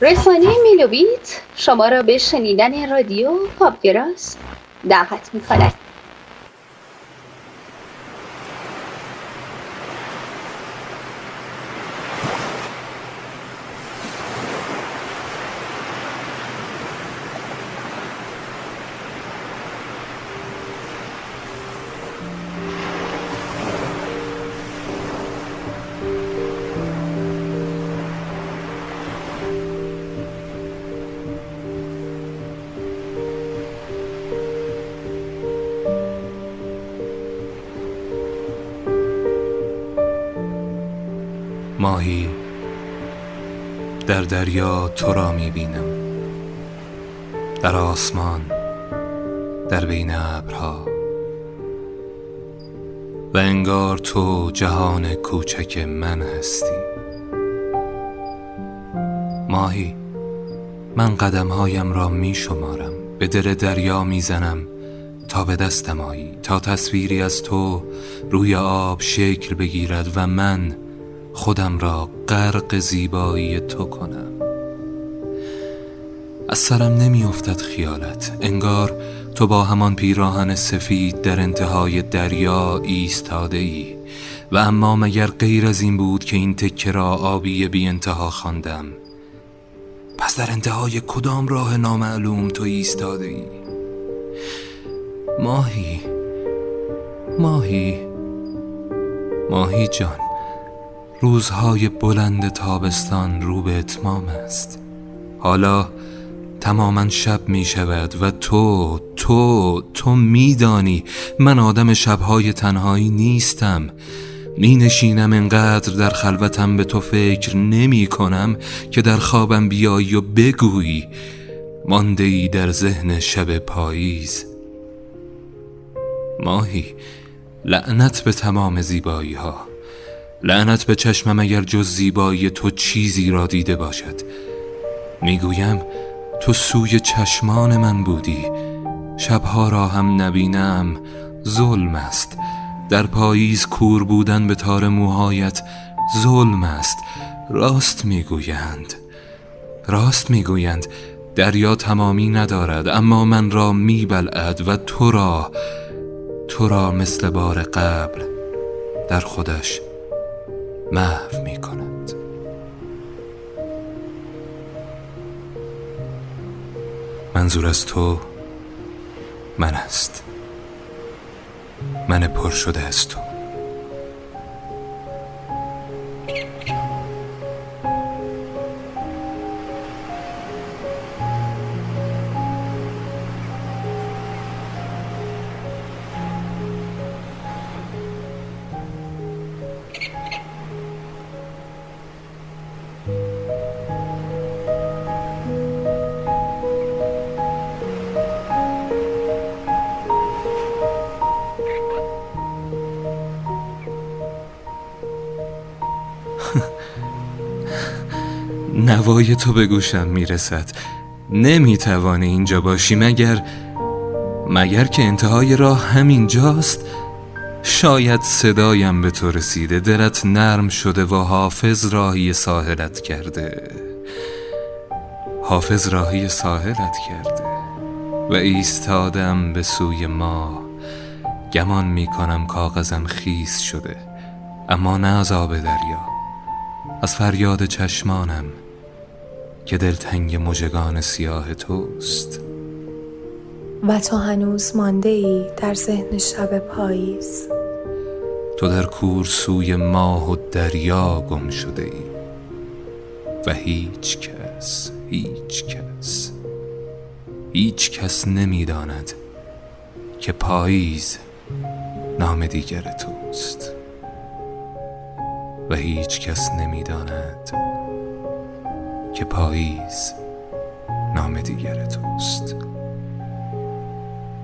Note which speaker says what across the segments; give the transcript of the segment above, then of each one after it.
Speaker 1: رسانه میلوبیت شما را به شنیدن رادیو پاپگراس دعوت می
Speaker 2: ماهی در دریا تو را می بینم در آسمان در بین ابرها. و انگار تو جهان کوچک من هستی. ماهی من قدمهایم را می شمارم به دل دریا می زنم تا به دستم آیی تا تصویری از تو روی آب شکل بگیرد و من خودم را غرق زیبایی تو کنم. از سرم نمی افتد خیالت. انگار تو با همان پیراهن سفید در انتهای دریا ایستاده ای و اما مگر غیر از این بود که این تکه را آبی بی انتها خواندم؟ پس در انتهای کدام راه نامعلوم تو ایستاده ای ماهی ماهی ماهی جان. روزهای بلند تابستان رو به اتمام است. حالا تماما شب می شود و تو تو تو میدانی من آدم شبهای تنهایی نیستم. می نشینم انقدر در خلوتم به تو فکر نمی کنم که در خوابم بیایی و بگویی مانده ای در ذهن شب پاییز. ماهی لعنت به تمام زیبایی ها لعنت به چشمم اگر جز زیبایی تو چیزی را دیده باشد. می‌گویم تو سوی چشمان من بودی. شبها را هم نبینم ظلم است. در پاییز کور بودن به تار موهایت ظلم است. راست می‌گویند راست می‌گویند دریا تمامی ندارد اما من را میبلعد و تو را تو را مثل بار قبل در خودش محو می کند منظور از تو من است. من پر شده از تو. نوای تو به گوشم می‌رسد. نمی‌توانی اینجا باشی مگر مگر که انتهای راه همینجاست شاید صدایم به تو رسیده دلت نرم شده و حافظ راهی ساحلت کرده. حافظ راهی ساحلت کرده. و ایستادم به سوی ما. گمان می‌کنم کاغذم خیس شده اما نه از آب دریا. از فریاد چشمانم که دلتنگ مژگان سیاه توست.
Speaker 3: و تو هنوز مانده ای در ذهن شب پاییز.
Speaker 2: تو در کور سوی ماه و دریا گم شده ای و هیچ کس هیچ کس هیچ کس نمی‌داند که پاییز نام دیگر توست. و هیچ کس نمی‌داند که پاییز نام دیگر توست.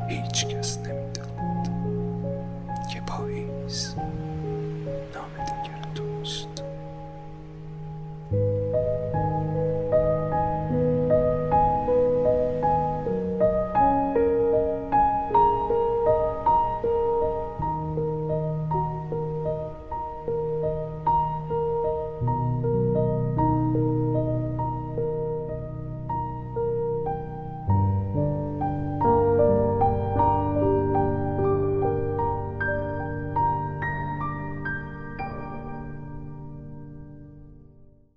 Speaker 2: هیچ کس نمی‌داند.